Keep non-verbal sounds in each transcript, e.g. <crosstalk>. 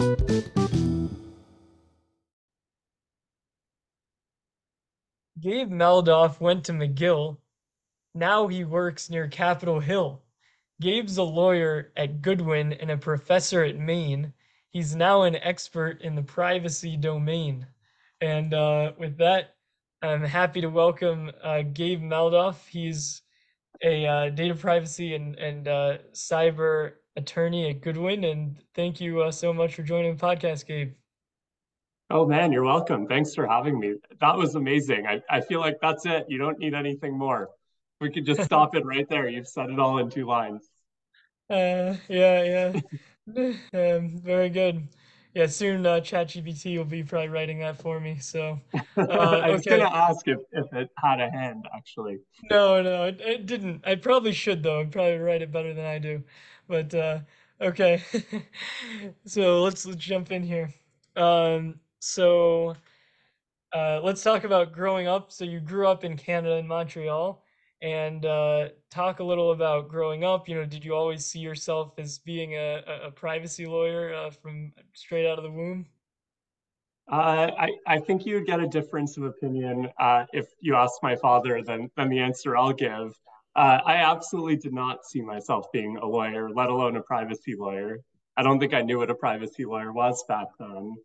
Gabe Maldoff went to McGill. Now he works near Capitol Hill. Gabe's a lawyer at Goodwin and a professor at Maine. He's now an expert in the privacy domain. And uh, with that, I'm happy to welcome uh, Gabe Maldoff. He's a uh, data privacy and, and uh, cyber attorney at Goodwin. And thank you uh, so much for joining the podcast, Gabe. Oh man, you're welcome. Thanks for having me. That was amazing. I, I feel like that's it. You don't need anything more. We could just <laughs> stop it right there. You've said it all in two lines. Uh, yeah, yeah. <laughs> um, very good. Yeah, soon uh, ChatGPT will be probably writing that for me. So <laughs> uh, I was gonna ask if, if it had a hand actually. No, no, it, it didn't. I probably should though. I'd probably write it better than I do. But uh, okay. <laughs> so let's let's jump in here. Um, so uh, let's talk about growing up. So you grew up in Canada in Montreal, and uh, talk a little about growing up. You know, did you always see yourself as being a, a privacy lawyer uh, from straight out of the womb? Uh, I, I think you'd get a difference of opinion uh, if you asked my father than, than the answer I'll give. Uh, I absolutely did not see myself being a lawyer, let alone a privacy lawyer. I don't think I knew what a privacy lawyer was back then.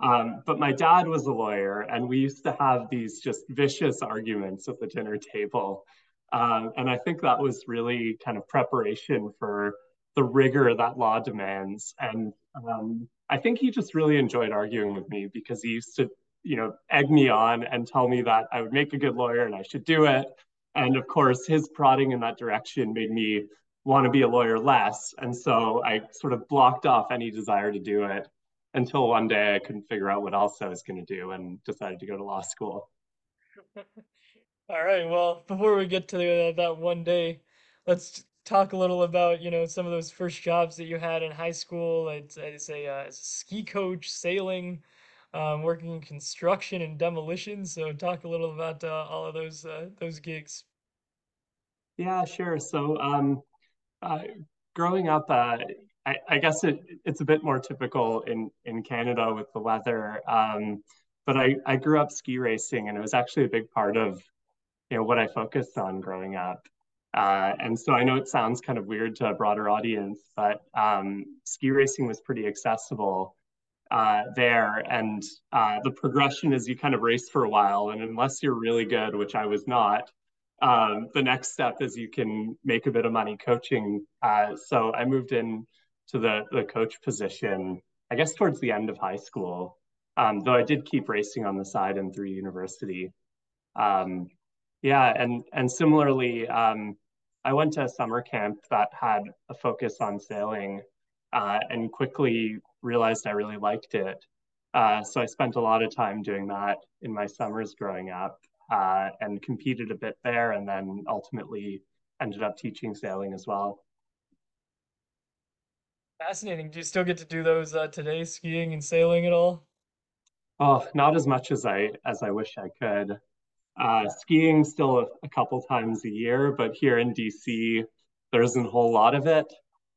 Um, but my dad was a lawyer, and we used to have these just vicious arguments at the dinner table. Um, and I think that was really kind of preparation for the rigor that law demands. And um, I think he just really enjoyed arguing with me because he used to, you know, egg me on and tell me that I would make a good lawyer and I should do it. And of course, his prodding in that direction made me want to be a lawyer less. And so I sort of blocked off any desire to do it until one day I couldn't figure out what else I was going to do and decided to go to law school. <laughs> All right. Well, before we get to the, that one day, let's talk a little about you know some of those first jobs that you had in high school. I'd, I'd say uh, as a ski coach, sailing, um, working in construction and demolition. So talk a little about uh, all of those uh, those gigs. Yeah, sure. So um, uh, growing up, uh, I, I, guess it, it's a bit more typical in, in Canada with the weather. Um, but I, I grew up ski racing and it was actually a big part of you know what I focused on growing up. Uh, and so I know it sounds kind of weird to a broader audience, but um, ski racing was pretty accessible uh, there. And uh, the progression is you kind of race for a while, and unless you're really good, which I was not, um, the next step is you can make a bit of money coaching. Uh, so I moved in to the, the coach position, I guess towards the end of high school, um, though I did keep racing on the side and through university. Um, yeah, and and similarly, um, I went to a summer camp that had a focus on sailing, uh, and quickly realized I really liked it. Uh, so I spent a lot of time doing that in my summers growing up, uh, and competed a bit there, and then ultimately ended up teaching sailing as well. Fascinating. Do you still get to do those uh, today, skiing and sailing at all? Oh, not as much as I as I wish I could. Uh, skiing still a, a, couple times a year, but here in DC, there isn't a whole lot of it,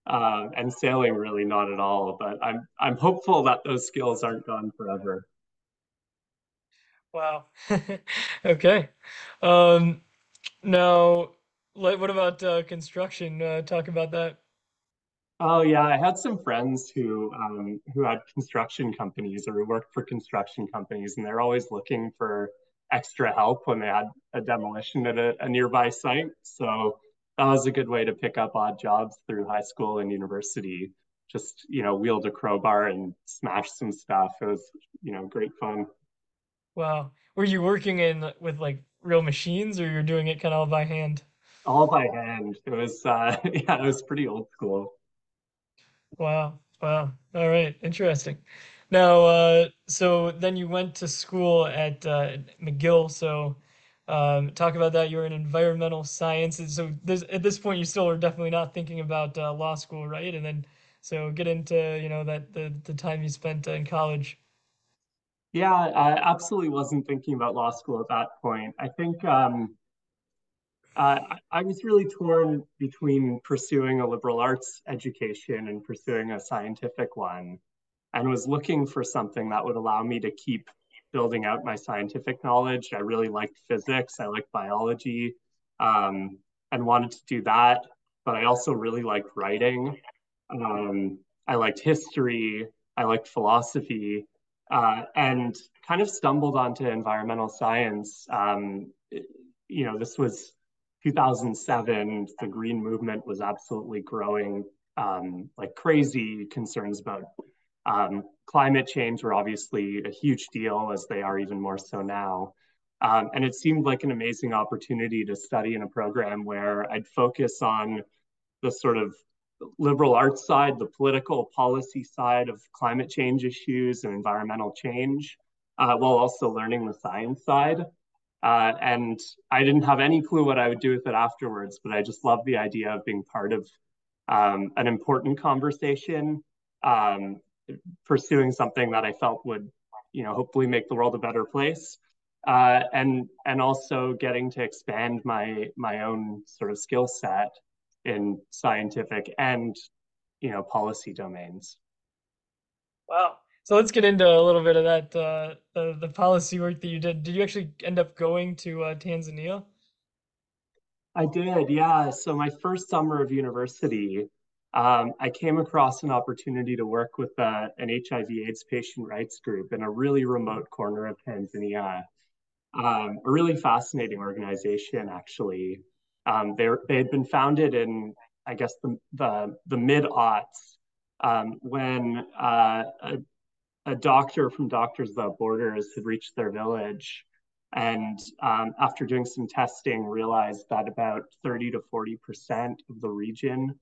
uh, and sailing really not at all. But I'm I'm hopeful that those skills aren't gone forever. Wow. <laughs> okay. Um, now, what about uh, construction? Uh, talk about that. Oh yeah, I had some friends who um, who had construction companies or who worked for construction companies, and they're always looking for extra help when they had a demolition at a, a nearby site. So that was a good way to pick up odd jobs through high school and university. Just you know, wield a crowbar and smash some stuff. It was you know great fun. Wow, were you working in with like real machines, or you're doing it kind of all by hand? All by hand. It was uh, <laughs> yeah, it was pretty old school. Wow. Wow. All right. Interesting. Now, uh, so then you went to school at uh, McGill. So um, talk about that. You're in environmental sciences. So this, at this point, you still are definitely not thinking about uh, law school, right? And then so get into you know that the the time you spent in college. Yeah, I absolutely wasn't thinking about law school at that point. I think um, uh, I was really torn between pursuing a liberal arts education and pursuing a scientific one. and was looking for something that would allow me to keep building out my scientific knowledge. I really liked physics, I liked biology, um, and wanted to do that. But I also really liked writing. Um, I liked history, I liked philosophy, uh, and kind of stumbled onto environmental science. Um, you know, this was 2007. The green movement was absolutely growing um, like crazy. Concerns about um, climate change were obviously a huge deal, as they are even more so now. Um, and it seemed like an amazing opportunity to study in a program where I'd focus on the sort of liberal arts side, the political policy side of climate change issues and environmental change, uh, while also learning the science side. Uh, and I didn't have any clue what I would do with it afterwards, but I just loved the idea of being part of um, an important conversation, um, pursuing something that I felt would, you know, hopefully make the world a better place. Uh, and and also getting to expand my my own sort of skill set in scientific and you know policy domains. Wow. So let's get into a little bit of that uh, the, the policy work that you did. Did you actually end up going to uh, Tanzania? I did, yeah. So my first summer of university, um, I came across an opportunity to work with uh, an HIV/AIDS patient rights group in a really remote corner of Tanzania. Um, a really fascinating organization, actually. Um, they had been founded in, I guess, the the, the mid aughts um, when uh, a, a doctor from Doctors Without Borders had reached their village and um, after doing some testing realized that about 30 to 40 percent of the region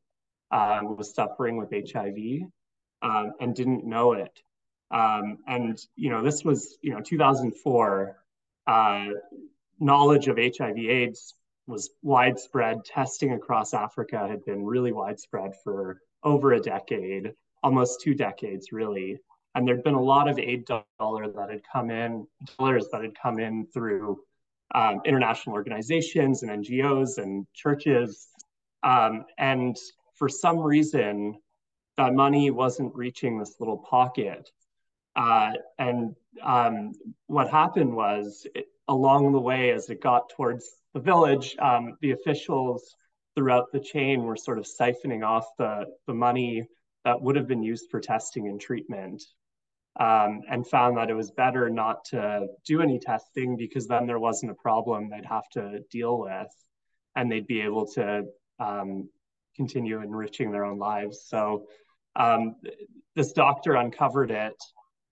um, was suffering with hiv um, and didn't know it. Um, and you know this was you know 2004 uh, knowledge of hiv aids was widespread. Testing across africa had been really widespread for over a decade almost two decades really. And there'd been a lot of aid dollar that had come in, dollars that had come in through um, international organizations and NGOs and churches. Um, and for some reason, that money wasn't reaching this little pocket. Uh, and um, what happened was, it, along the way, as it got towards the village, um, the officials throughout the chain were sort of siphoning off the, the money that would have been used for testing and treatment um, and found that it was better not to do any testing because then there wasn't a problem they'd have to deal with and they'd be able to um, continue enriching their own lives. So um, this doctor uncovered it,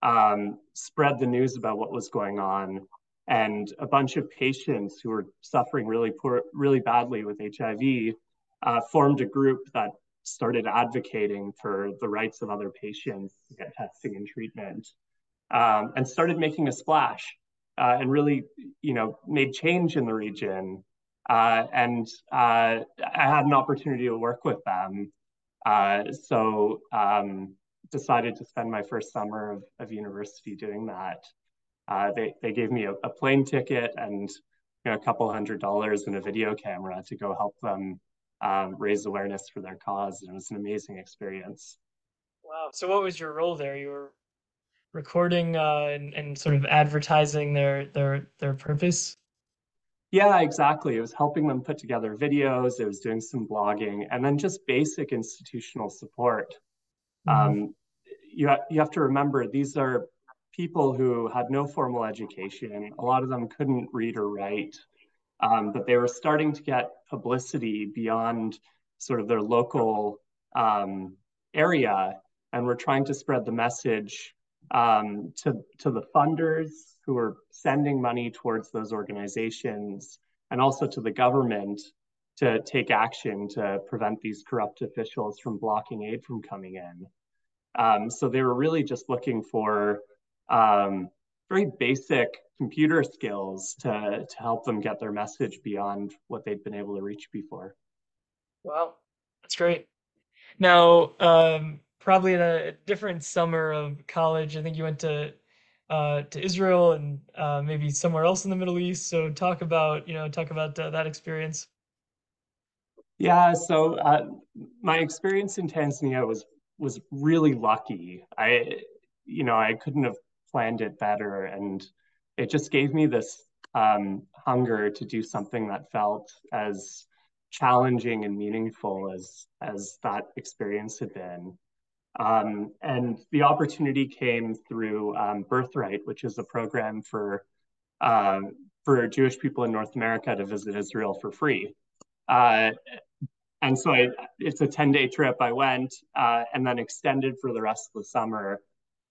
um, spread the news about what was going on, and a bunch of patients who were suffering really poor, really badly with HIV uh, formed a group that started advocating for the rights of other patients to get testing and treatment, um, and started making a splash, uh, and really, you know, made change in the region. Uh, and uh, I had an opportunity to work with them, uh, so um, decided to spend my first summer of, of university doing that. Uh, they they gave me a, a plane ticket and you know, a couple hundred dollars and a video camera to go help them um, raise awareness for their cause. And it was an amazing experience. Wow. So, what was your role there? You were recording uh, and, and sort of advertising their their their purpose. Yeah, exactly. It was helping them put together videos. It was doing some blogging, and then just basic institutional support. Mm-hmm. Um, you ha- you have to remember these are people who had no formal education. A lot of them couldn't read or write um, but they were starting to get publicity beyond sort of their local um, area and were trying to spread the message um, to, to the funders who are sending money towards those organizations and also to the government to take action to prevent these corrupt officials from blocking aid from coming in. Um, so they were really just looking for um, very basic computer skills to, to help them get their message beyond what they'd been able to reach before. Wow, that's great. Now, um, probably in a different summer of college, I think you went to uh, to Israel and uh, maybe somewhere else in the Middle East. So talk about you know talk about uh, that experience. Yeah, so uh, my experience in Tanzania was was really lucky. I you know, I couldn't have planned it better. And it just gave me this um, hunger to do something that felt as challenging and meaningful as as that experience had been. Um, and the opportunity came through um, Birthright, which is a program for uh, for Jewish people in North America to visit Israel for free. Uh, and so I, it's a 10 day trip. I went uh, and then extended for the rest of the summer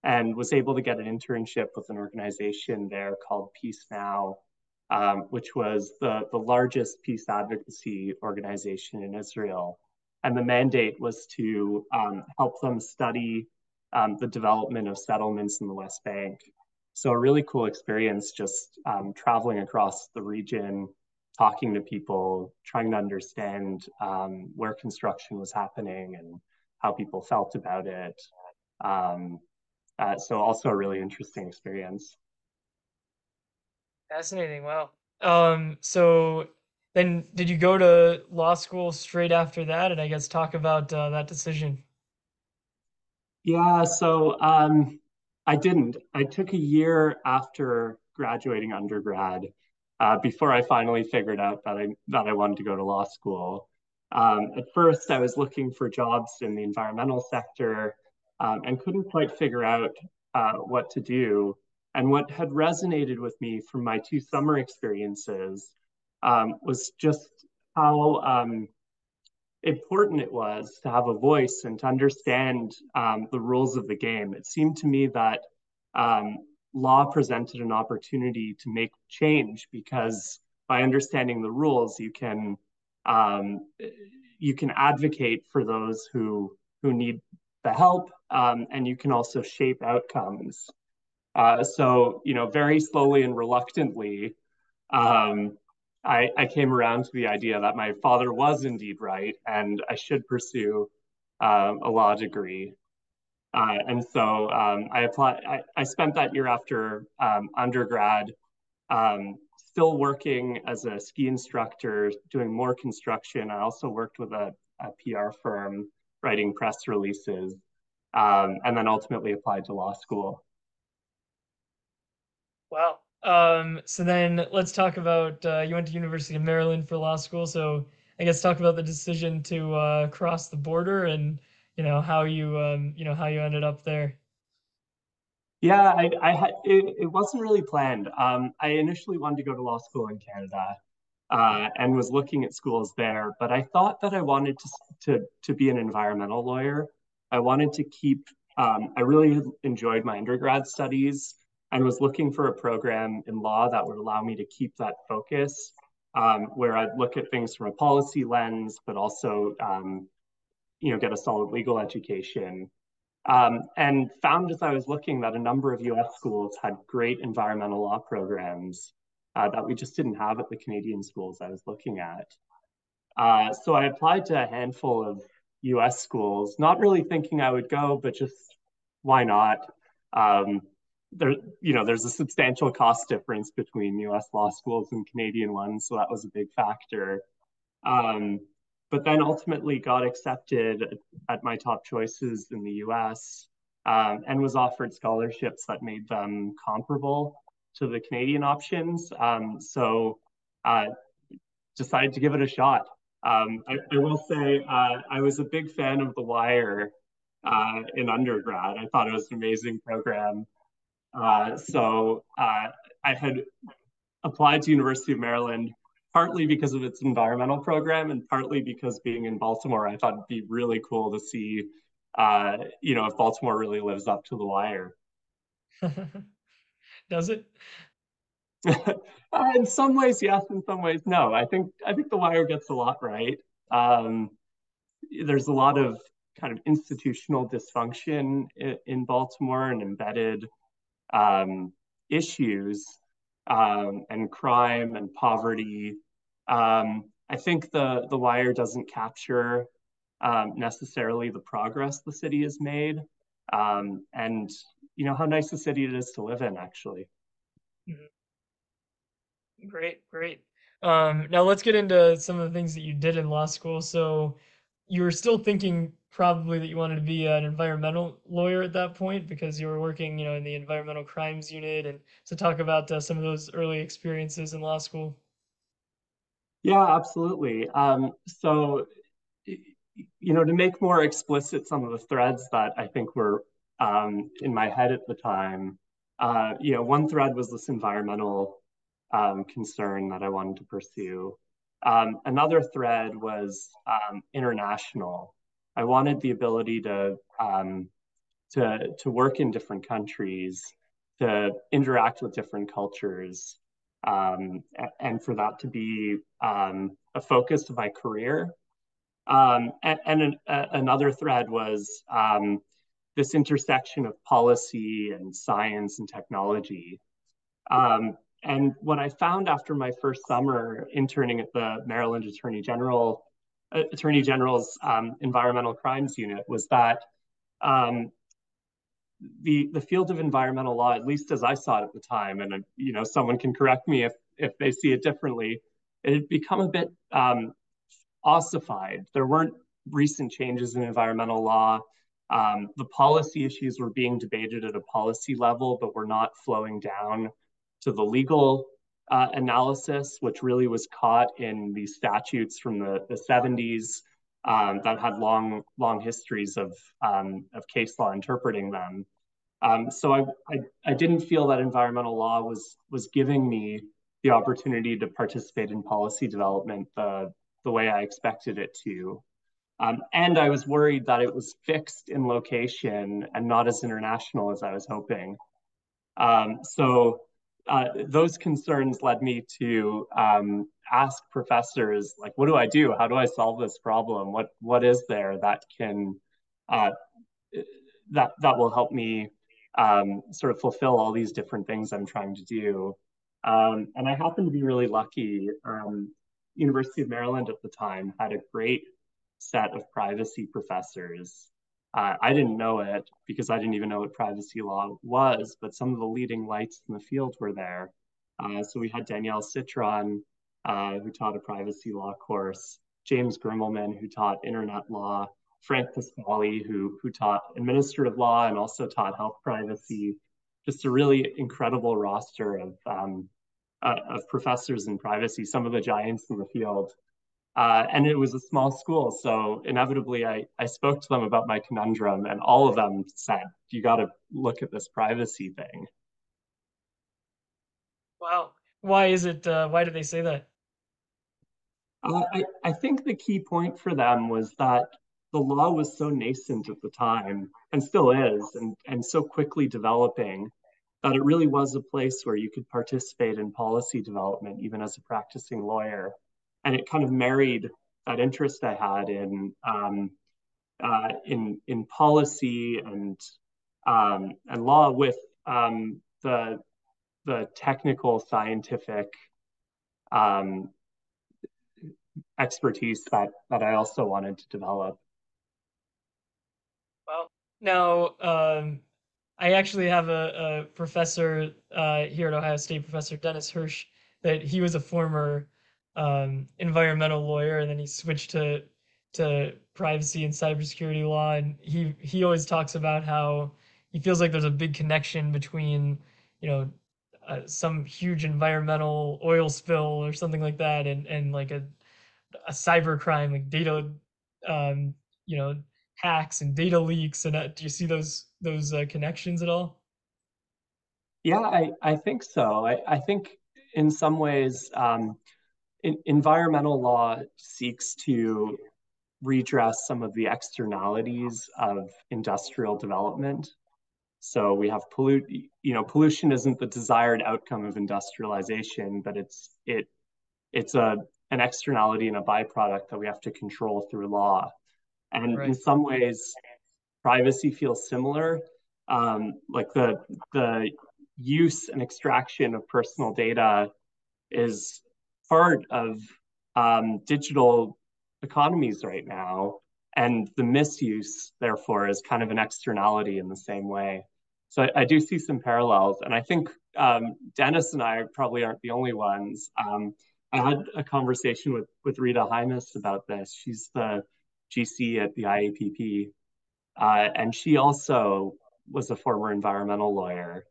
and was able to get an internship with an organization there called Peace Now, um, which was the, the largest peace advocacy organization in Israel. And the mandate was to um, help them study um, the development of settlements in the West Bank. So, a really cool experience just um, traveling across the region, talking to people, trying to understand um, where construction was happening and how people felt about it. Um, uh, so also a really interesting experience. Fascinating. Wow. Um, so then did you go to law school straight after that? And I guess talk about uh, that decision. Yeah, so um, I didn't. I took a year after graduating undergrad uh, before I finally figured out that I that I wanted to go to law school. Um, at first, I was looking for jobs in the environmental sector um, and couldn't quite figure out uh, what to do. And what had resonated with me from my two summer experiences um, was just how um, important it was to have a voice and to understand um, the rules of the game. It seemed to me that um, law presented an opportunity to make change because by understanding the rules, you can um, you can advocate for those who who need the help, um, and you can also shape outcomes. Uh, so, you know, very slowly and reluctantly, um, I, I, came around to the idea that my father was indeed right, and I should pursue uh, a law degree. Uh, and so um, I applied. I, I, spent that year after um, undergrad, um, still working as a ski instructor, doing more construction. I also worked with a, a PR firm writing press releases, um, and then ultimately applied to law school. Wow. Um, so then let's talk about uh, you went to University of Maryland for law school. So I guess talk about the decision to uh, cross the border and you know how you um, you know how you ended up there. Yeah, I, I had it, it wasn't really planned. Um, I initially wanted to go to law school in Canada, uh, and was looking at schools there. But I thought that I wanted to to to be an environmental lawyer. I wanted to keep. Um, I really enjoyed my undergrad studies and was looking for a program in law that would allow me to keep that focus, um, where I'd look at things from a policy lens, but also, um, you know, get a solid legal education. Um, and found as I was looking that a number of US schools had great environmental law programs uh, that we just didn't have at the Canadian schools I was looking at. Uh, so I applied to a handful of US schools, not really thinking I would go, but just why not? Um, there, you know, there's a substantial cost difference between US law schools and Canadian ones, so that was a big factor. Um, but then ultimately got accepted at my top choices in the US um, and was offered scholarships that made them comparable to the Canadian options. Um, so uh, decided to give it a shot. Um, I, I, will say uh, I was a big fan of The Wire uh, in undergrad. I thought it was an amazing program. Uh, so uh, I had applied to University of Maryland partly because of its environmental program and partly because being in Baltimore, I thought it'd be really cool to see, uh, you know, if Baltimore really lives up to The Wire. <laughs> Does it? uh, in some ways, yes. In some ways, no. I think I think The Wire gets a lot right. Um, there's a lot of kind of institutional dysfunction in, in Baltimore and embedded um, issues um, and crime and poverty. Um, I think the the Wire doesn't capture um, necessarily the progress the city has made, um, and you know how nice the city it is to live in actually mm-hmm. great great um, now let's get into some of the things that you did in law school so you were still thinking probably that you wanted to be an environmental lawyer at that point because you were working, you know, in the environmental crimes unit, and to talk about uh, some of those early experiences in law school. Yeah, absolutely. Um, so, you know, to make more explicit some of the threads that I think were um, in my head at the time, uh, you know, one thread was this environmental um, concern that I wanted to pursue. Um, another thread was um, international. I wanted the ability to um, to to work in different countries, to interact with different cultures, um, and for that to be um, a focus of my career. Um, and, and an, a, another thread was um, this intersection of policy and science and technology. Um, and what I found after my first summer interning at the Maryland Attorney General Attorney General's um, Environmental Crimes Unit was that um, the the field of environmental law, at least as I saw it at the time, and you know, someone can correct me if if they see it differently, it had become a bit um, ossified. There weren't recent changes in environmental law. Um, the policy issues were being debated at a policy level, but were not flowing down to the legal uh, analysis, which really was caught in these statutes from the, the 70s um, that had long, long histories of, um, of case law interpreting them. Um, so I, I, I, didn't feel that environmental law was, was giving me the opportunity to participate in policy development the, the way I expected it to. Um, and I was worried that it was fixed in location and not as international as I was hoping. Um, so uh, those concerns led me to um, ask professors, like, what do I do? How do I solve this problem? What what is there that can uh, that that will help me um, sort of fulfill all these different things I'm trying to do? Um, and I happened to be really lucky. Um, University of Maryland at the time had a great set of privacy professors uh, I didn't know it because I didn't even know what privacy law was, but some of the leading lights in the field were there. Uh, so we had Danielle Citron, uh, who taught a privacy law course, James Grimmelmann, who taught internet law, Frank Pasquale, who, who taught administrative law and also taught health privacy. Just a really incredible roster of, um, uh, of professors in privacy, some of the giants in the field. Uh, and it was a small school. So inevitably, I, I spoke to them about my conundrum, and all of them said, You got to look at this privacy thing. Wow. Why is it? Uh, why did they say that? Uh, I, I think the key point for them was that the law was so nascent at the time and still is, and, and so quickly developing that it really was a place where you could participate in policy development, even as a practicing lawyer and it kind of married that interest I had in um, uh, in in policy and um, and law with um, the the technical scientific um, expertise that that I also wanted to develop. Well, now um, I actually have a, a professor uh, here at Ohio State, Professor Dennis Hirsch, that he was a former um, environmental lawyer, and then he switched to to privacy and cybersecurity law. And he he always talks about how he feels like there's a big connection between you know uh, some huge environmental oil spill or something like that, and and like a a cyber crime like data, um, you know, hacks and data leaks. And uh, do you see those those uh, connections at all? Yeah, I, I think so. I, I think in some ways, um, environmental law seeks to redress some of the externalities of industrial development. So we have pollute, you know, pollution isn't the desired outcome of industrialization, but it's it it's a an externality and a byproduct that we have to control through law. And right. in some ways, privacy feels similar. Um, like the the use and extraction of personal data is part of um, digital economies right now. And the misuse, therefore, is kind of an externality in the same way. So I, I do see some parallels. And I think um, Dennis and I probably aren't the only ones. Um, I had a conversation with, with Rita Heimes about this. She's the GC at the IAPP. Uh, and she also was a former environmental lawyer.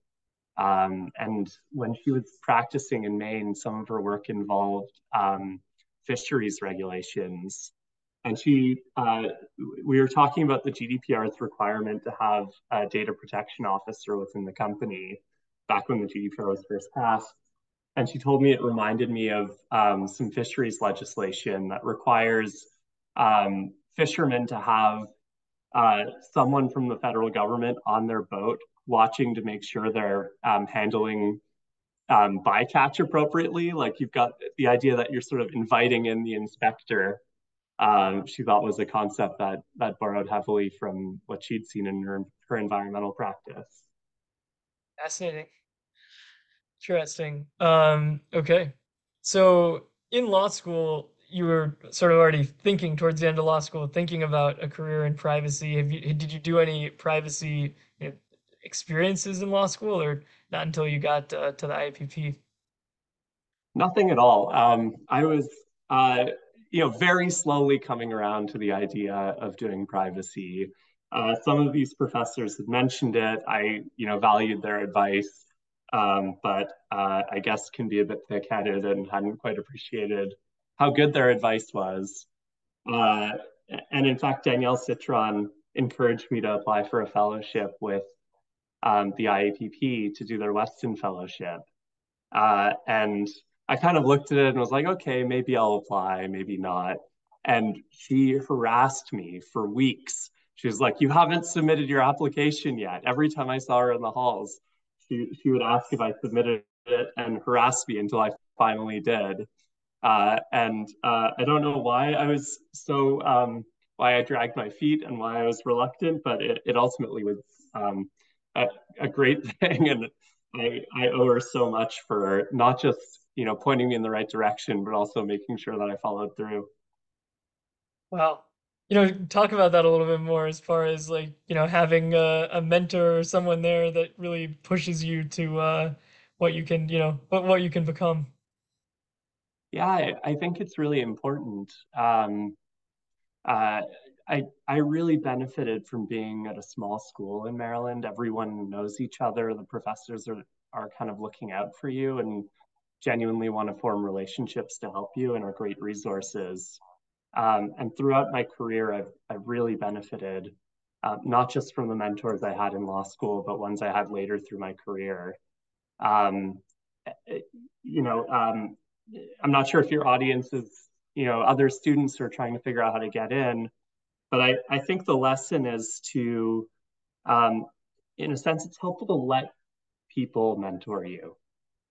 Um, and when she was practicing in Maine, some of her work involved um, fisheries regulations. And she, uh, we were talking about the GDPR's requirement to have a data protection officer within the company back when the GDPR was first passed. And she told me it reminded me of um, some fisheries legislation that requires um, fishermen to have uh, someone from the federal government on their boat watching to make sure they're um, handling um, bycatch appropriately. Like you've got the idea that you're sort of inviting in the inspector. Um, she thought was a concept that that borrowed heavily from what she'd seen in her, her environmental practice. Fascinating. Interesting. Um, okay. So in law school, you were sort of already thinking towards the end of law school, thinking about a career in privacy. Have you did you do any privacy you know, experiences in law school, or not until you got uh, to the IAPP? Nothing at all. Um, I was, uh, you know, very slowly coming around to the idea of doing privacy. Uh, some of these professors had mentioned it. I, you know, valued their advice, um, but uh, I guess can be a bit thick-headed and hadn't quite appreciated how good their advice was. Uh, and in fact, Danielle Citron encouraged me to apply for a fellowship with um, the IAPP to do their Weston Fellowship. Uh, and I kind of looked at it and was like, okay, maybe I'll apply, maybe not. And she harassed me for weeks. She was like, you haven't submitted your application yet. Every time I saw her in the halls, she, she would ask if I submitted it and harass me until I finally did. Uh, and uh, I don't know why I was so, um, why I dragged my feet and why I was reluctant, but it, it ultimately was um, a, a, great <laughs> thing. And I, I owe her so much for not just, you know, pointing me in the right direction, but also making sure that I followed through. Well, you know, talk about that a little bit more as far as like, you know, having a, a mentor or someone there that really pushes you to uh, what you can, you know, what, what you can become. Yeah, I, I think it's really important. Um, uh, I I really benefited from being at a small school in Maryland. Everyone knows each other. The professors are are kind of looking out for you and genuinely want to form relationships to help you and are great resources. Um, and throughout my career, I've I've really benefited, uh, not just from the mentors I had in law school, but ones I had later through my career. Um, eh, you know, um, I'm not sure if your audience is, you know, other students who are trying to figure out how to get in, but I, I think the lesson is to, um, in a sense, it's helpful to let people mentor you.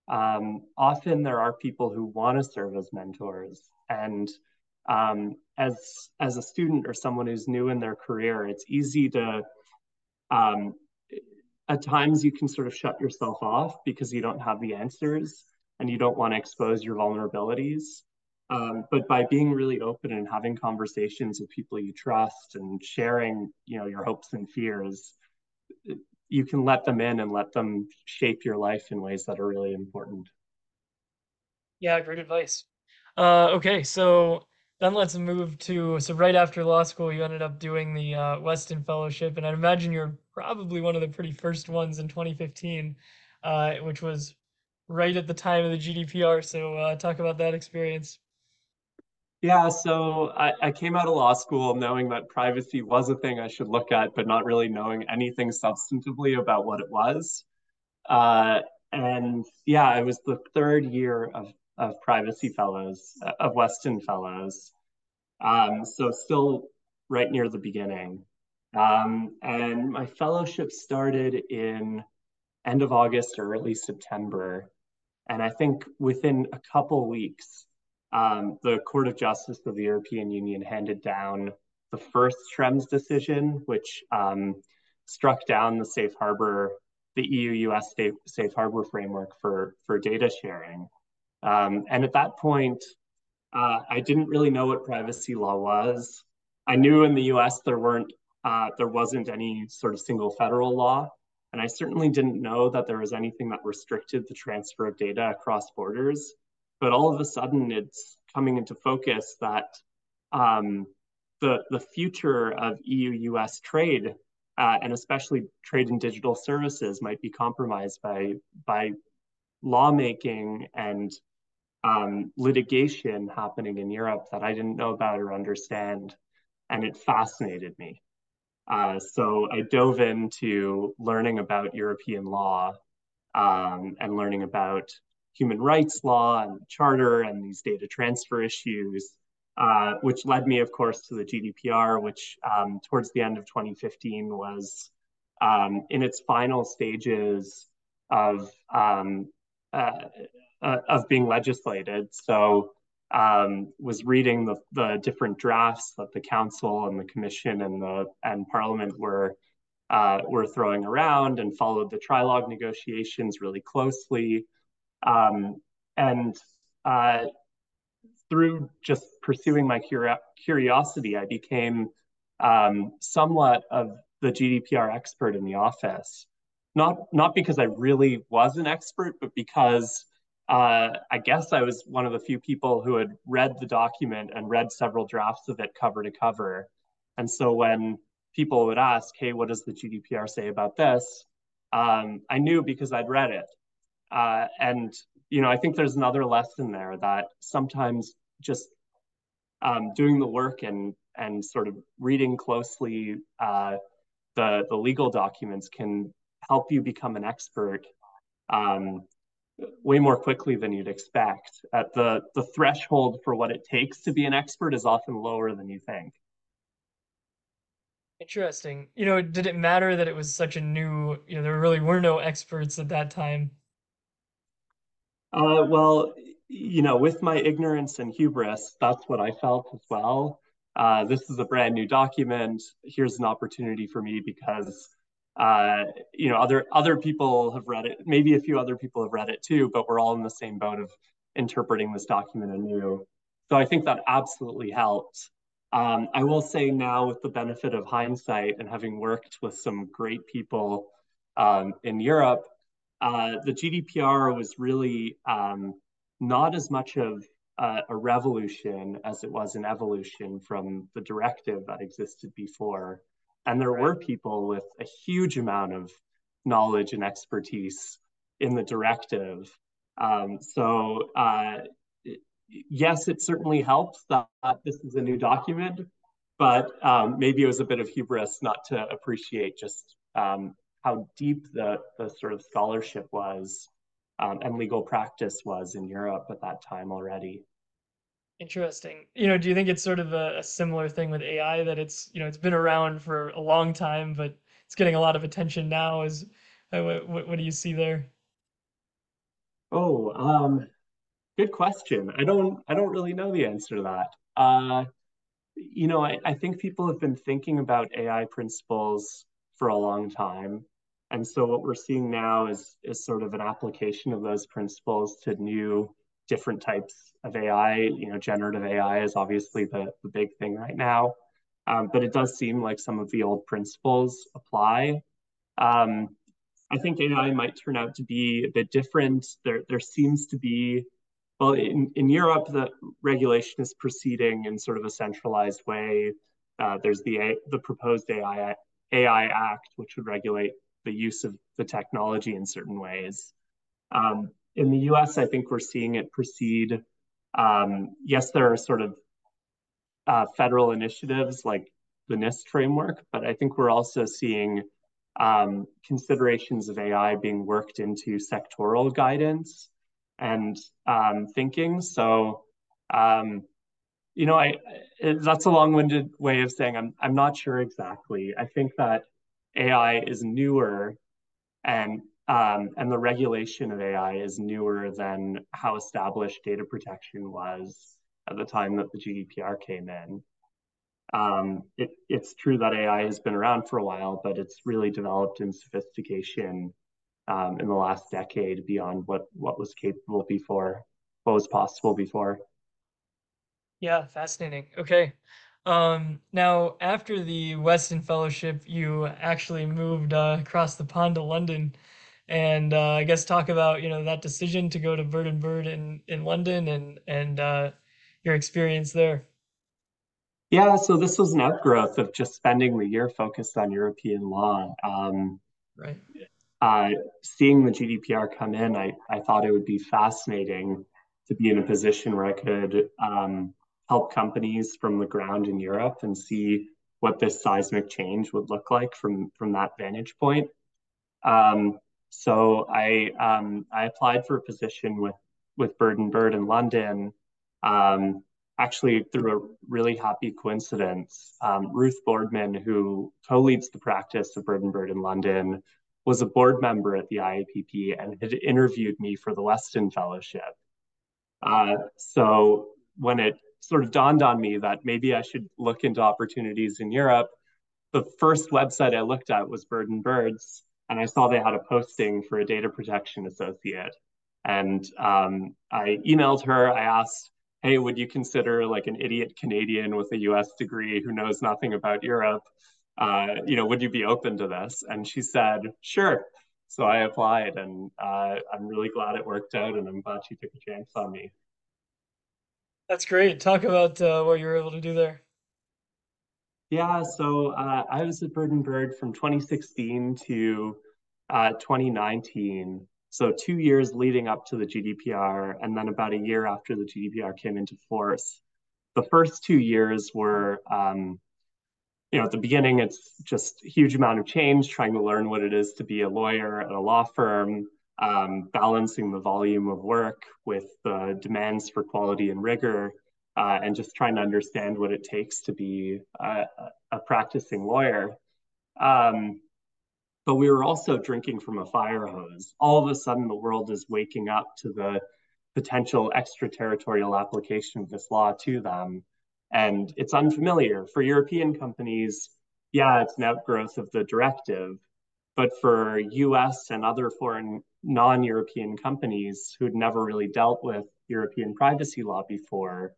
Um, often there are people who want to serve as mentors, and um, as as a student or someone who's new in their career, it's easy to um, at times you can sort of shut yourself off because you don't have the answers and you don't want to expose your vulnerabilities. Um, but by being really open and having conversations with people you trust and sharing, you know, your hopes and fears, you can let them in and let them shape your life in ways that are really important. Yeah, great advice. Uh, okay, so then let's move to so right after law school, you ended up doing the uh, Weston Fellowship, and I imagine you're probably one of the pretty first ones in 2015, uh, which was right at the time of the GDPR. So uh, talk about that experience. Yeah, so I, I, came out of law school knowing that privacy was a thing I should look at, but not really knowing anything substantively about what it was. Uh, and yeah, it was the third year of, of privacy fellows, of Weston fellows. Um, so still right near the beginning. Um, and my fellowship started in end of August or early September. And I think within a couple weeks, um, the Court of Justice of the European Union handed down the first Schrems decision, which um, struck down the safe harbor, the EU-US safe, safe harbor framework for, for data sharing. Um, and at that point, uh, I didn't really know what privacy law was. I knew in the US there weren't, uh, there wasn't any sort of single federal law. And I certainly didn't know that there was anything that restricted the transfer of data across borders. But all of a sudden, it's coming into focus that um, the the future of EU-US trade uh, and especially trade in digital services might be compromised by by lawmaking and um, litigation happening in Europe that I didn't know about or understand, and it fascinated me. Uh, so I dove into learning about European law um, and learning about human rights law and the charter and these data transfer issues, uh, which led me, of course, to the GDPR, which um, towards the end of 2015 was um, in its final stages of um, uh, uh, of being legislated. So um, was reading the, the different drafts that the council and the commission and the and parliament were uh, were throwing around and followed the trilogue negotiations really closely. Um, and uh, through just pursuing my curiosity, I became um, somewhat of the GDPR expert in the office. Not not because I really was an expert, but because uh, I guess I was one of the few people who had read the document and read several drafts of it cover to cover. And so when people would ask, hey, what does the GDPR say about this? Um, I knew because I'd read it. Uh, and, you know, I think there's another lesson there that sometimes just um, doing the work and, and sort of reading closely uh, the, the legal documents can help you become an expert um, way more quickly than you'd expect. At the the threshold for what it takes to be an expert is often lower than you think. Interesting. You know, did it matter that it was such a new, you know, there really were no experts at that time? Uh, well, you know, with my ignorance and hubris, that's what I felt as well. Uh, this is a brand new document. Here's an opportunity for me because uh, you know, other other people have read it. Maybe a few other people have read it too, but we're all in the same boat of interpreting this document anew. So I think that absolutely helped. Um, I will say now, with the benefit of hindsight and having worked with some great people um, in Europe, uh, the GDPR was really um, not as much of a, a revolution as it was an evolution from the directive that existed before. And there right. were people with a huge amount of knowledge and expertise in the directive. Um, so, uh, yes, it certainly helps that this is a new document, but um, maybe it was a bit of hubris not to appreciate just um, how deep the, the sort of scholarship was um, and legal practice was in Europe at that time already. Interesting. You know, do you think it's sort of a, a, similar thing with AI that it's, you know, it's been around for a long time, but it's getting a lot of attention now? Is uh, what, what do you see there? Oh, um, good question. I don't I don't really know the answer to that. Uh, you know, I, I think people have been thinking about AI principles for a long time. And so what we're seeing now is is sort of an application of those principles to new different types of AI. You know, generative AI is obviously the, the big thing right now, um, but it does seem like some of the old principles apply. Um, I think AI might turn out to be a bit different. There, there seems to be, well, in, in Europe, the regulation is proceeding in sort of a centralized way. Uh, there's the the proposed AI AI Act, which would regulate the use of the technology in certain ways. Um, in the US, I think we're seeing it proceed. Um, yes, there are sort of uh, federal initiatives like the NIST framework, but I think we're also seeing um, considerations of AI being worked into sectoral guidance and um, thinking. So, um, you know, I that's a long-winded way of saying I'm I'm not sure exactly. I think that AI is newer and um, and the regulation of AI is newer than how established data protection was at the time that the GDPR came in. Um, it, it's true that AI has been around for a while, but it's really developed in sophistication um, in the last decade beyond what, what was capable before, what was possible before. Yeah, fascinating. Okay. Um, now, after the Weston Fellowship, you actually moved uh, across the pond to London and uh, I guess talk about you know that decision to go to Bird and Bird in in London and and uh, your experience there. Yeah, so this was an outgrowth of just spending the year focused on European law. Um, Right. uh, seeing the GDPR come in, I, I thought it would be fascinating to be in a position where I could um, help companies from the ground in Europe and see what this seismic change would look like from, from that vantage point. Um, so I um, I applied for a position with with Bird and Bird in London. Um, actually, through a really happy coincidence, um, Ruth Boardman, who co-leads the practice of Bird and Bird in London, was a board member at the IAPP and had interviewed me for the Westin Fellowship. Uh, so when it sort of dawned on me that maybe I should look into opportunities in Europe, the first website I looked at was Bird and Birds, and I saw they had a posting for a data protection associate. And um, I emailed her. I asked, "Hey, would you consider like an idiot Canadian with a U.S. degree who knows nothing about Europe? Uh, you know, would you be open to this?" And she said, "Sure." So I applied, and uh, I'm really glad it worked out, and I'm glad she took a chance on me. That's great. Talk about uh, what you were able to do there. Yeah, so uh, I was at Bird and Bird from 2016 to uh, 2019. So two years leading up to the GDPR, and then about a year after the GDPR came into force. The first two years were, um, you know, at the beginning, it's just a huge amount of change, trying to learn what it is to be a lawyer at a law firm, um, balancing the volume of work with the demands for quality and rigor uh, and just trying to understand what it takes to be a, a practicing lawyer. Um, but we were also drinking from a fire hose. All of a sudden, the world is waking up to the potential extraterritorial application of this law to them. And it's unfamiliar. For European companies, yeah, it's an outgrowth of the directive. But for US and other foreign non European companies who'd never really dealt with European privacy law before,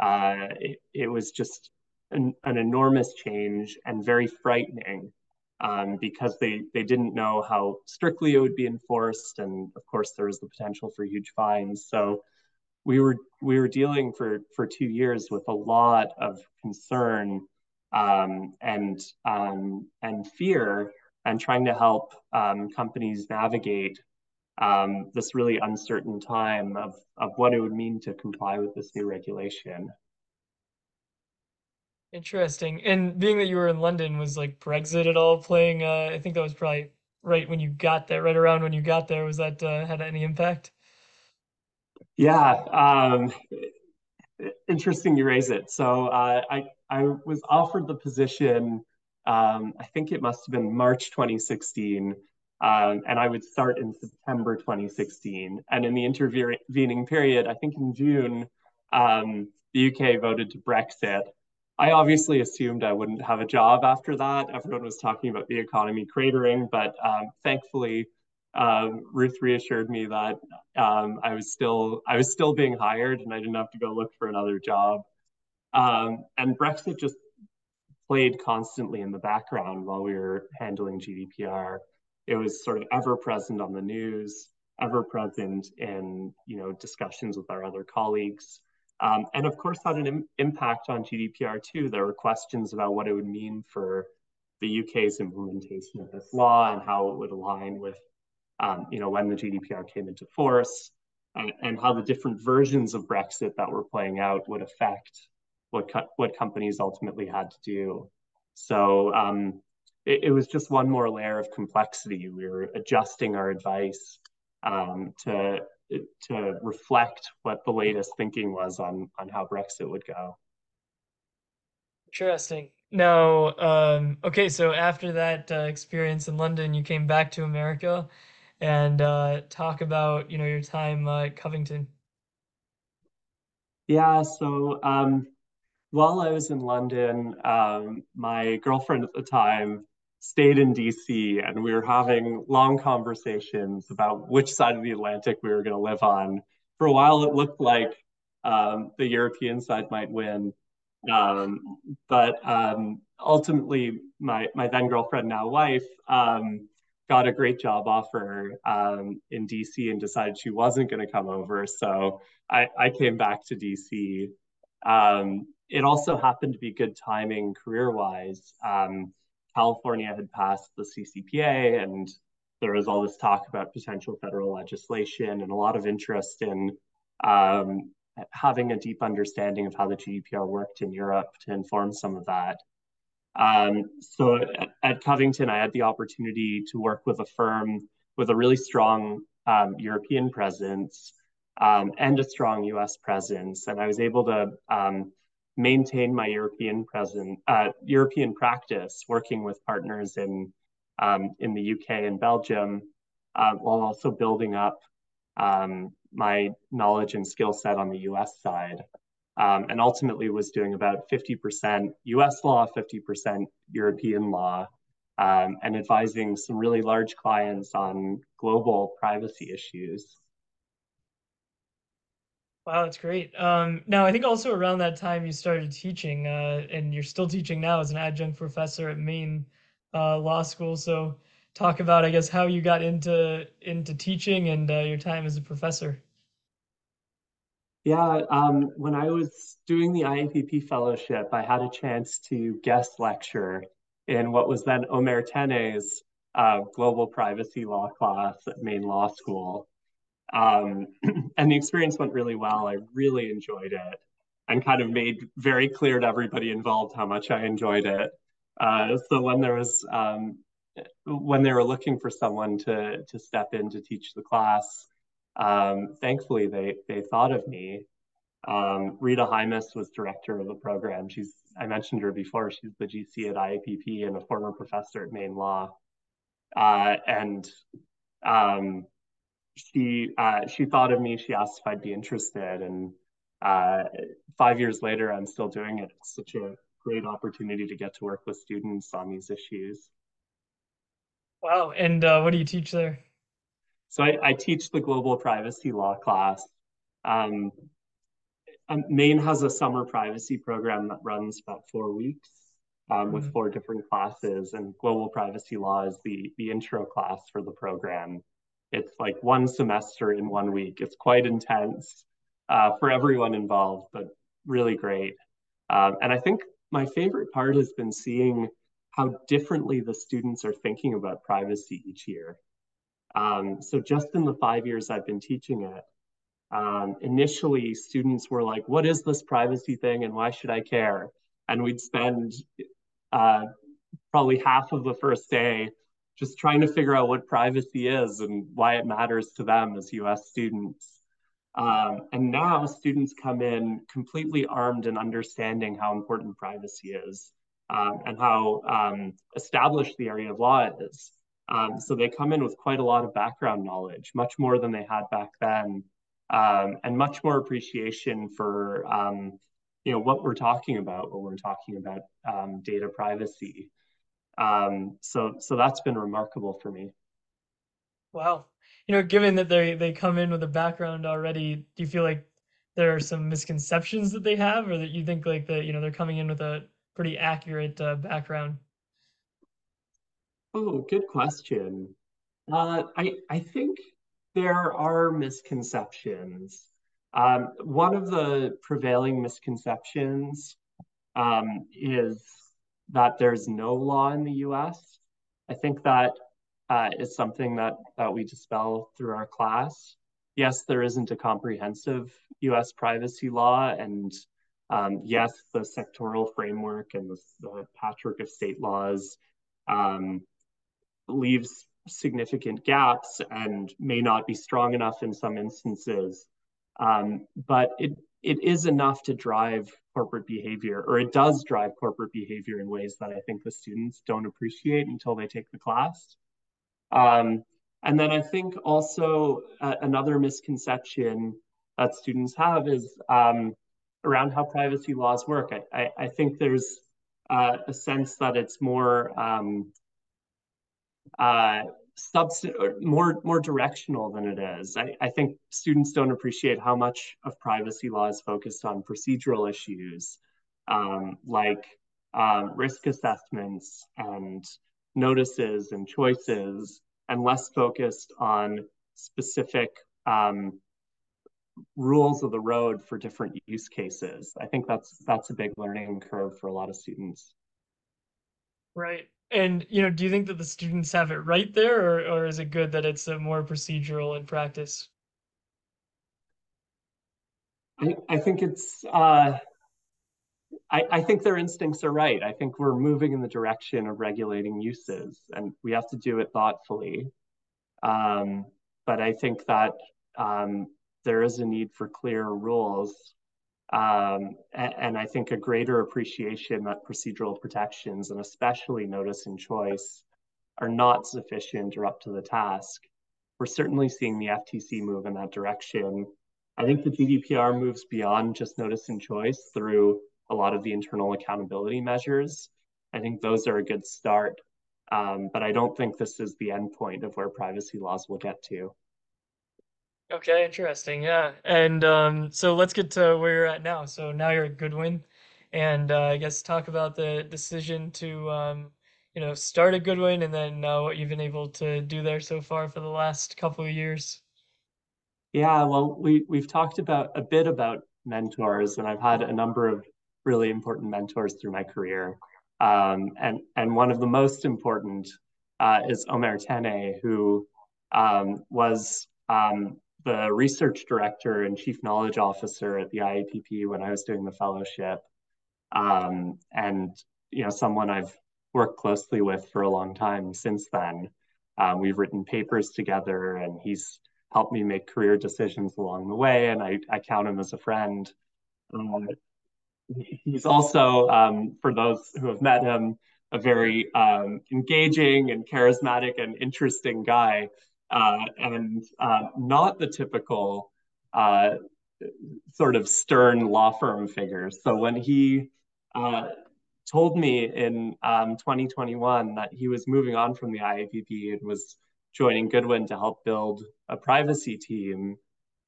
uh, it, it, was just an, an, enormous change and very frightening um, because they, they didn't know how strictly it would be enforced. And of course, there was the potential for huge fines. So we were, we were dealing for, for two years with a lot of concern um, and, um, and fear and trying to help um, companies navigate um, this really uncertain time of, of what it would mean to comply with this new regulation. Interesting. And being that you were in London, was like Brexit at all playing? Uh, I think that was probably right when you got there, right around when you got there. Was that uh, had any impact? Yeah, um, interesting you raise it. So uh, I I was offered the position. Um, I think it must have been March 2016 um, and I would start in September 2016. And in the intervening period, I think in June, um, the UK voted to Brexit. I obviously assumed I wouldn't have a job after that. Everyone was talking about the economy cratering, but um, thankfully, um, Ruth reassured me that um, I was still I was still being hired, and I didn't have to go look for another job. Um, and Brexit just played constantly in the background while we were handling GDPR it was sort of ever present on the news, ever present in you know discussions with our other colleagues, um, and of course had an Im- impact on GDPR too. There were questions about what it would mean for the UK's implementation of this law and how it would align with um, you know when the GDPR came into force, and, and, how the different versions of Brexit that were playing out would affect what co- what companies ultimately had to do. So um, it, it, was just one more layer of complexity. We were adjusting our advice um, to to reflect what the latest thinking was on on how Brexit would go. Interesting. Now, um, okay, so after that uh, experience in London, you came back to America, and uh, talk about you know your time uh, at Covington. Yeah, so um, while I was in London, um, my girlfriend at the time stayed in DC and we were having long conversations about which side of the Atlantic we were going to live on. For a while, it looked like um, the European side might win. Um, but um, ultimately, my, my then girlfriend, now wife, um, got a great job offer um, in DC and decided she wasn't going to come over. So I, I came back to DC. Um, it also happened to be good timing career wise. Um, California had passed the CCPA, and there was all this talk about potential federal legislation and a lot of interest in um, having a deep understanding of how the GDPR worked in Europe to inform some of that. Um, so at, at, Covington, I had the opportunity to work with a firm with a really strong um, European presence um, and a strong US presence. And I was able to um, maintain my European present, uh, European practice working with partners in, um, in the UK and Belgium, uh, while also building up um, my knowledge and skill set on the US side. Um, and ultimately was doing about 50% US law, 50% European law, um, and advising some really large clients on global privacy issues. Wow, that's great. Um, now, I think also around that time you started teaching, uh, and you're still teaching now as an adjunct professor at Maine uh, Law School. So, talk about, I guess, how you got into into teaching and uh, your time as a professor. Yeah, um, when I was doing the IAPP fellowship, I had a chance to guest lecture in what was then Omer Tene's uh, global privacy law class at Maine Law School. Um, <clears throat> and the experience went really well. I really enjoyed it and kind of made very clear to everybody involved how much I enjoyed it. Uh, so when there was um, when they were looking for someone to to step in to teach the class, um, thankfully they they thought of me. Um, Rita Heimes was director of the program. She's I mentioned her before. She's the GC at IAPP and a former professor at Maine Law. Uh, and um, she uh, she thought of me. She asked if I'd be interested, and uh, five years later, I'm still doing it. It's such a great opportunity to get to work with students on these issues. Wow! And uh, what do you teach there? So I, I, teach the global privacy law class. Um, um, Maine has a summer privacy program that runs about four weeks um, with mm-hmm. four different classes, and global privacy law is the the intro class for the program. It's like one semester in one week. It's quite intense uh, for everyone involved, but really great. Um, and I think my favorite part has been seeing how differently the students are thinking about privacy each year. Um, so just in the five years I've been teaching it, um, initially students were like, what is this privacy thing and why should I care? And we'd spend uh, probably half of the first day just trying to figure out what privacy is and why it matters to them as US students. Um, and now students come in completely armed and understanding how important privacy is um, and how um, established the area of law is. Um, so they come in with quite a lot of background knowledge, much more than they had back then, um, and much more appreciation for um, you know what we're talking about when we're talking about data privacy. Um, so so that's been remarkable for me. Wow. You know, given that they they come in with a background already, do you feel like there are some misconceptions that they have, or that you think like that you know they're coming in with a pretty accurate uh, background? Oh, good question. Uh, I I think there are misconceptions. Um, one of the prevailing misconceptions um, is that there's no law in the US. I think that uh, is something that, that we dispel through our class. Yes, there isn't a comprehensive US privacy law, and um, yes, the sectoral framework and the, the patchwork of state laws um, leaves significant gaps and may not be strong enough in some instances. Um, but it, it is enough to drive corporate behavior, or it does drive corporate behavior in ways that I think the students don't appreciate until they take the class. Um, and then I think also uh, another misconception that students have is um, around how privacy laws work. I, I, I think there's uh, a sense that it's more um, uh, subst- more more directional than it is. I, I think students don't appreciate how much of privacy law is focused on procedural issues um, like um, risk assessments and notices and choices, and less focused on specific um, rules of the road for different use cases. I think that's that's a big learning curve for a lot of students. Right. And you know, do you think that the students have it right there, or or is it good that it's a more procedural in practice? I, I think it's uh, I, I think their instincts are right. I think we're moving in the direction of regulating uses, and we have to do it thoughtfully. Um, but I think that um, there is a need for clear rules, um, and, and, I think a greater appreciation that procedural protections, and especially notice and choice, are not sufficient or up to the task. We're certainly seeing the FTC move in that direction. I think the GDPR moves beyond just notice and choice through a lot of the internal accountability measures. I think those are a good start, um, but I don't think this is the end point of where privacy laws will get to. Okay, interesting. Yeah. And um, so let's get to where you're at now. So now you're at Goodwin, and uh, I guess talk about the decision to, um, you know, start at Goodwin and then uh, what you've been able to do there so far for the last couple of years. Yeah, well, we we've talked about a bit about mentors, and I've had a number of really important mentors through my career. Um, and, and one of the most important uh, is Omer Tene, who um, was um, the research director and chief knowledge officer at the IAPP when I was doing the fellowship. Um, and, you know, someone I've worked closely with for a long time since then. Um, we've written papers together and he's helped me make career decisions along the way. And I, I count him as a friend. Um, he's also, um, for those who have met him, a very um, engaging and charismatic and interesting guy, uh, and uh, not the typical uh, sort of stern law firm figure. So when he uh, told me in um, 2021 that he was moving on from the IAPP and was joining Goodwin to help build a privacy team,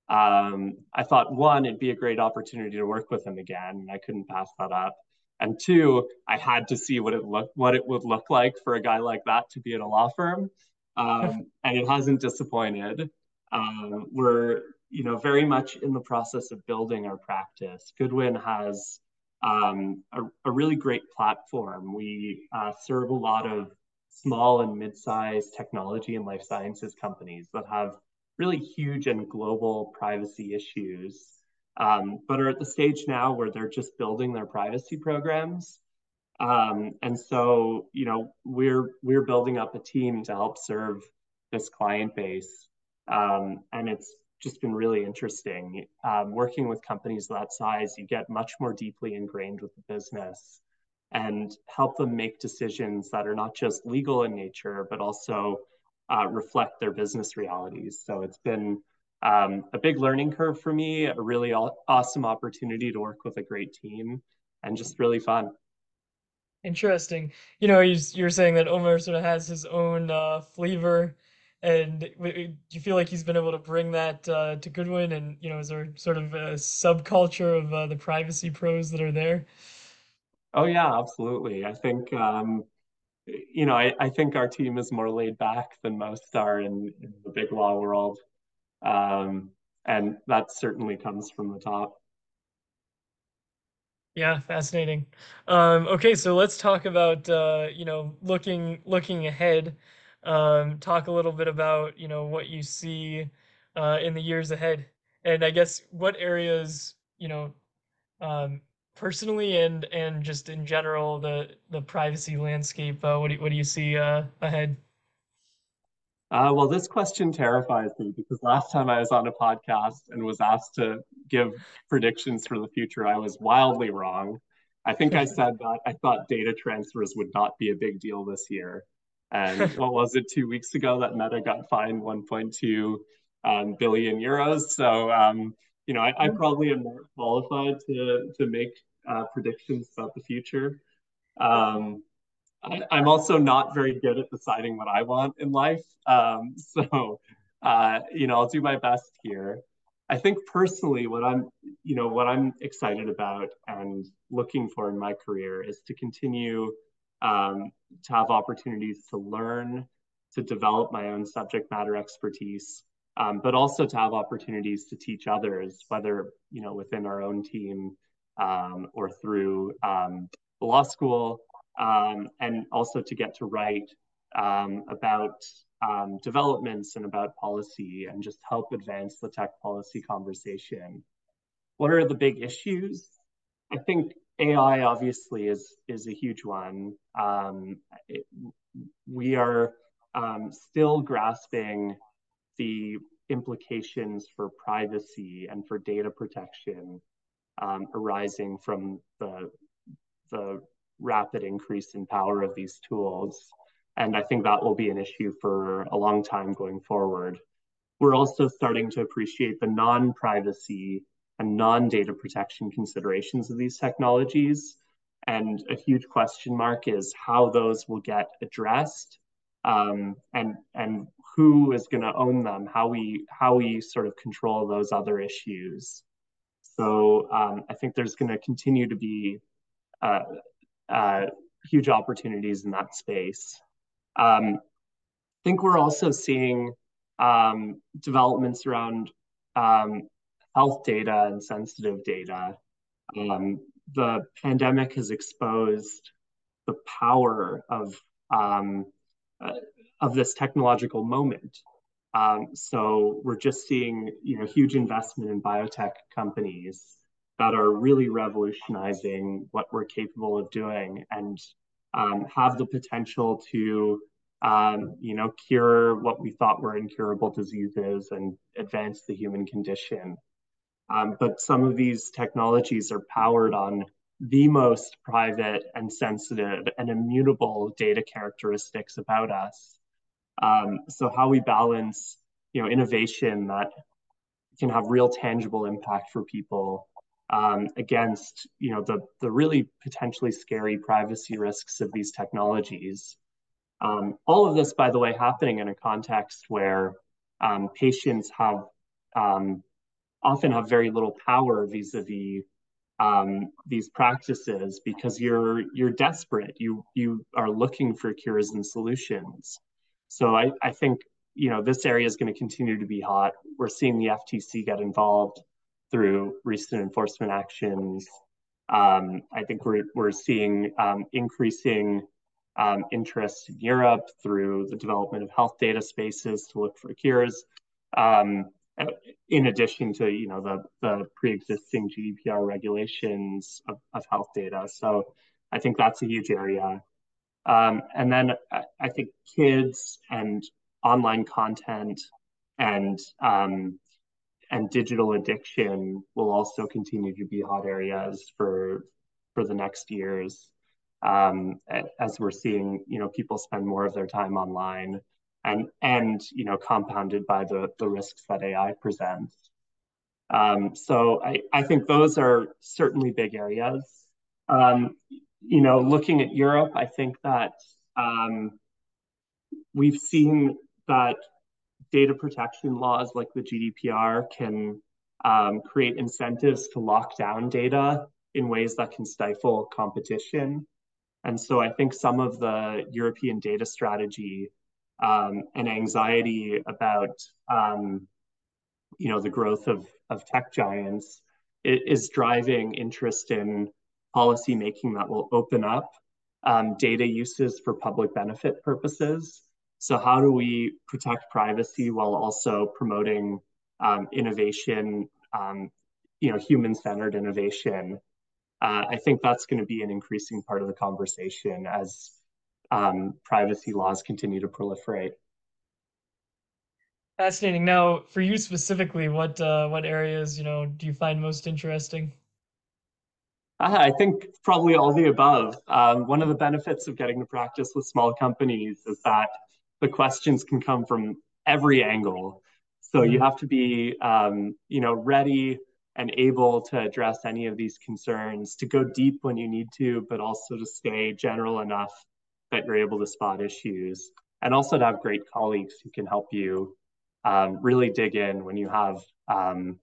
um, I thought one, it'd be a great opportunity to work with him again. And I couldn't pass that up. And two, I had to see what it look what it would look like for a guy like that to be at a law firm. Um, and it hasn't disappointed. Um, we're you know very much in the process of building our practice. Goodwin has um, a, a, really great platform. We uh, serve a lot of small and mid-sized technology and life sciences companies that have really huge and global privacy issues, um, but are at the stage now where they're just building their privacy programs. Um, and so, you know, we're we're building up a team to help serve this client base, um, and it's just been really interesting. Um, working with companies that size, you get much more deeply ingrained with the business and help them make decisions that are not just legal in nature, but also uh, reflect their business realities. So it's been um, a big learning curve for me, a really awesome opportunity to work with a great team, and just really fun. Interesting. You know, you're saying that Omer sort of has his own uh, flavor, and do you feel like he's been able to bring that uh, to Goodwin? And you know, is there sort of a subculture of uh, the privacy pros that are there? Oh yeah, absolutely. I think um, you know, I, I think our team is more laid back than most are in, in the big law world. Um, and that certainly comes from the top. Yeah, fascinating. Um, okay, so let's talk about uh, you know looking looking ahead. Um, talk a little bit about you know what you see uh, in the years ahead, and I guess what areas you know um, personally and and just in general the the privacy landscape uh, what do, what do you see uh, ahead uh, well this question terrifies me because last time i was on a podcast and was asked to give predictions for the future i was wildly wrong. I think i said that i thought data transfers would not be a big deal this year. And <laughs> what was it two weeks ago that meta got fined 1.2 um, billion euros? So um, you know, I, I, probably am not qualified to to make uh, predictions about the future. Um, I, am also not very good at deciding what I want in life. Um, <laughs> so, uh, you know, I'll do my best here. I think personally, what I'm, you know, what I'm excited about and looking for in my career is to continue um, to have opportunities to learn, to develop my own subject matter expertise, um, but also to have opportunities to teach others, whether you know within our own team um, or through um, law school, um, and also to get to write um, about um, developments and about policy and just help advance the tech policy conversation. What are the big issues? I think AI obviously is is a huge one. Um, it, we are um, still grasping the implications for privacy and for data protection um, arising from the the rapid increase in power of these tools. And I think that will be an issue for a long time going forward. We're also starting to appreciate the non-privacy and non-data protection considerations of these technologies. And a huge question mark is how those will get addressed um, and, and who is going to own them, how we, how we sort of control those other issues. So um, I think there's going to continue to be uh, uh, huge opportunities in that space. Um, I think we're also seeing um, developments around um, health data and sensitive data. Um, the pandemic has exposed the power of um, uh, of this technological moment. Um, so we're just seeing you know huge investment in biotech companies that are really revolutionizing what we're capable of doing and um, have the potential to um, you know cure what we thought were incurable diseases and advance the human condition um, but some of these technologies are powered on the most private and sensitive and immutable data characteristics about us. Um, so how we balance, you know, innovation that can have real tangible impact for people um, against, you know, the the really potentially scary privacy risks of these technologies. Um, all of this, by the way, happening in a context where um, patients have um, often have very little power vis-a-vis um, these practices because you're you're desperate. You you are looking for cures and solutions. So I, I think you know this area is going to continue to be hot. We're seeing the FTC get involved through recent enforcement actions. Um, I think we're we're seeing um, increasing um, interest in Europe through the development of health data spaces to look for cures. Um, in addition to you know the the pre-existing GDPR regulations of, of health data. So I think that's a huge area. Um, and then I, think kids and online content and um, and digital addiction will also continue to be hot areas for for the next years um, as we're seeing you know people spend more of their time online and and you know compounded by the the risks that AI presents. Um, so I, I think those are certainly big areas. Um, you know, looking at Europe, I think that um, we've seen that data protection laws like the GDPR can um, create incentives to lock down data in ways that can stifle competition. And so I think some of the European data strategy um, and anxiety about um, you know the growth of of tech giants is driving interest in policy making that will open up um, data uses for public benefit purposes. So how do we protect privacy while also promoting um, innovation, um, you know, human-centered innovation? Uh, I think that's going to be an increasing part of the conversation as um, privacy laws continue to proliferate. Fascinating. Now, for you specifically, what uh, what areas you know do you find most interesting? Uh, I think probably all the above. Um, one of the benefits of getting to practice with small companies is that the questions can come from every angle. So you mm-hmm. have to be, um, you know, ready and able to address any of these concerns, to go deep when you need to, but also to stay general enough that you're able to spot issues and also to have great colleagues who can help you um, really dig in when you have um,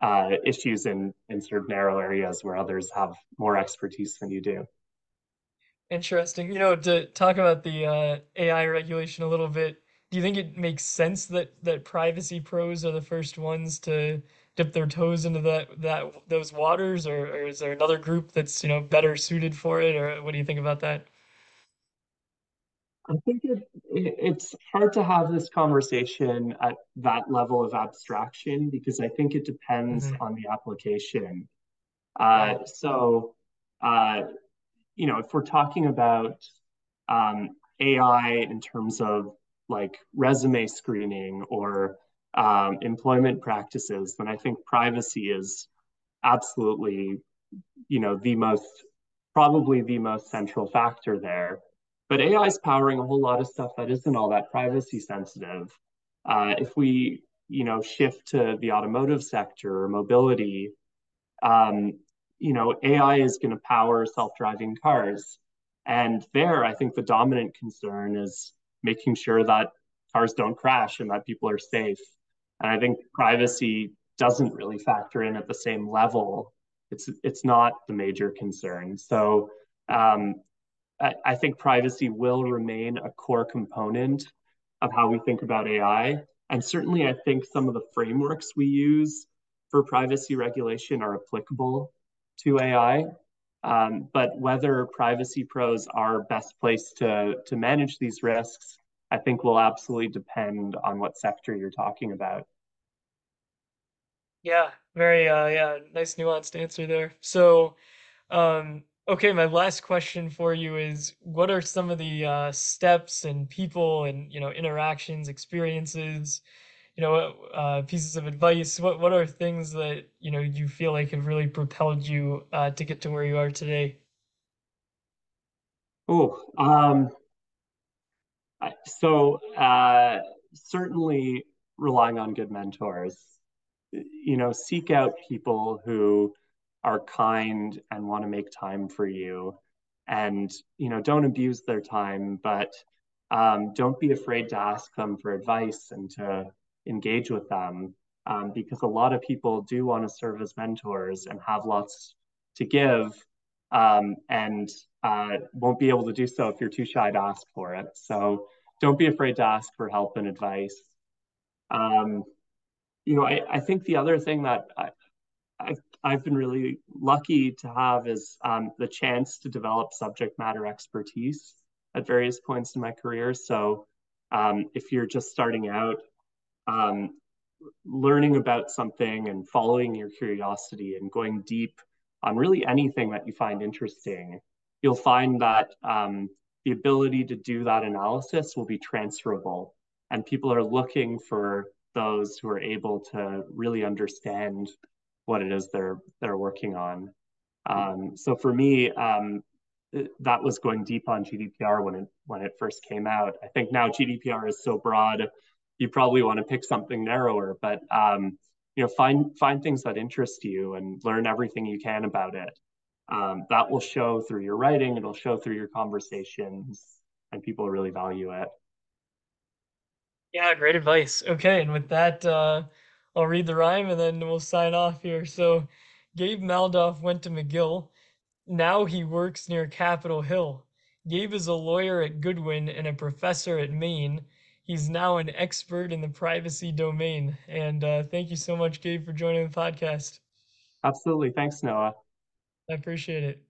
uh, issues in, in sort of narrow areas where others have more expertise than you do. Interesting. You know, to talk about the uh, AI regulation a little bit, do you think it makes sense that that privacy pros are the first ones to dip their toes into that that those waters, or, or is there another group that's, you know, better suited for it, or what do you think about that? I think it, it, it's hard to have this conversation at that level of abstraction because I think it depends hmm on the application. Right. Uh, so, uh, you know, if we're talking about um, AI in terms of like resume screening or um, employment practices, then I think privacy is absolutely, you know, the most, probably the most central factor there. But AI is powering a whole lot of stuff that isn't all that privacy sensitive. Uh, if we, you know, shift to the automotive sector or mobility, um, you know, AI is going to power self-driving cars. And there, I think the dominant concern is making sure that cars don't crash and that people are safe. And I think privacy doesn't really factor in at the same level. It's it's not the major concern. So um, I, I think privacy will remain a core component of how we think about AI. And certainly, I think some of the frameworks we use for privacy regulation are applicable to AI. Um, but whether privacy pros are best placed to, to manage these risks, I think will absolutely depend on what sector you're talking about. Yeah, very uh yeah, nice nuanced answer there. So, um okay, my last question for you is what are some of the uh steps and people and, you know, interactions, experiences, you know, uh pieces of advice? What what are things that, you know, you feel like have really propelled you uh to get to where you are today? Oh, um, so uh, certainly relying on good mentors. You know, seek out people who are kind and want to make time for you, and you know, don't abuse their time, but um, don't be afraid to ask them for advice and to engage with them, um, because a lot of people do want to serve as mentors and have lots to give, um, and uh, won't be able to do so if you're too shy to ask for it. So don't be afraid to ask for help and advice. Um, you know, I, I think the other thing that I, I've, I've been really lucky to have is um, the chance to develop subject matter expertise at various points in my career. So um, if you're just starting out, um, learning about something and following your curiosity and going deep on really anything that you find interesting, you'll find that um, the ability to do that analysis will be transferable. And people are looking for those who are able to really understand what it is they're they're working on. Um, so for me, um, that was going deep on GDPR when it when it first came out. I think now GDPR is so broad, you probably want to pick something narrower, but um, you know, find find things that interest you and learn everything you can about it. Um, that will show through your writing, it'll show through your conversations, and people really value it. Yeah, great advice. Okay, and with that, uh, I'll read the rhyme and then we'll sign off here. So, Gabe Maldoff went to McGill. Now he works near Capitol Hill. Gabe is a lawyer at Goodwin and a professor at Maine. He's now an expert in the privacy domain. And uh, thank you so much, Gabe, for joining the podcast. Absolutely. Thanks, Noah. I appreciate it.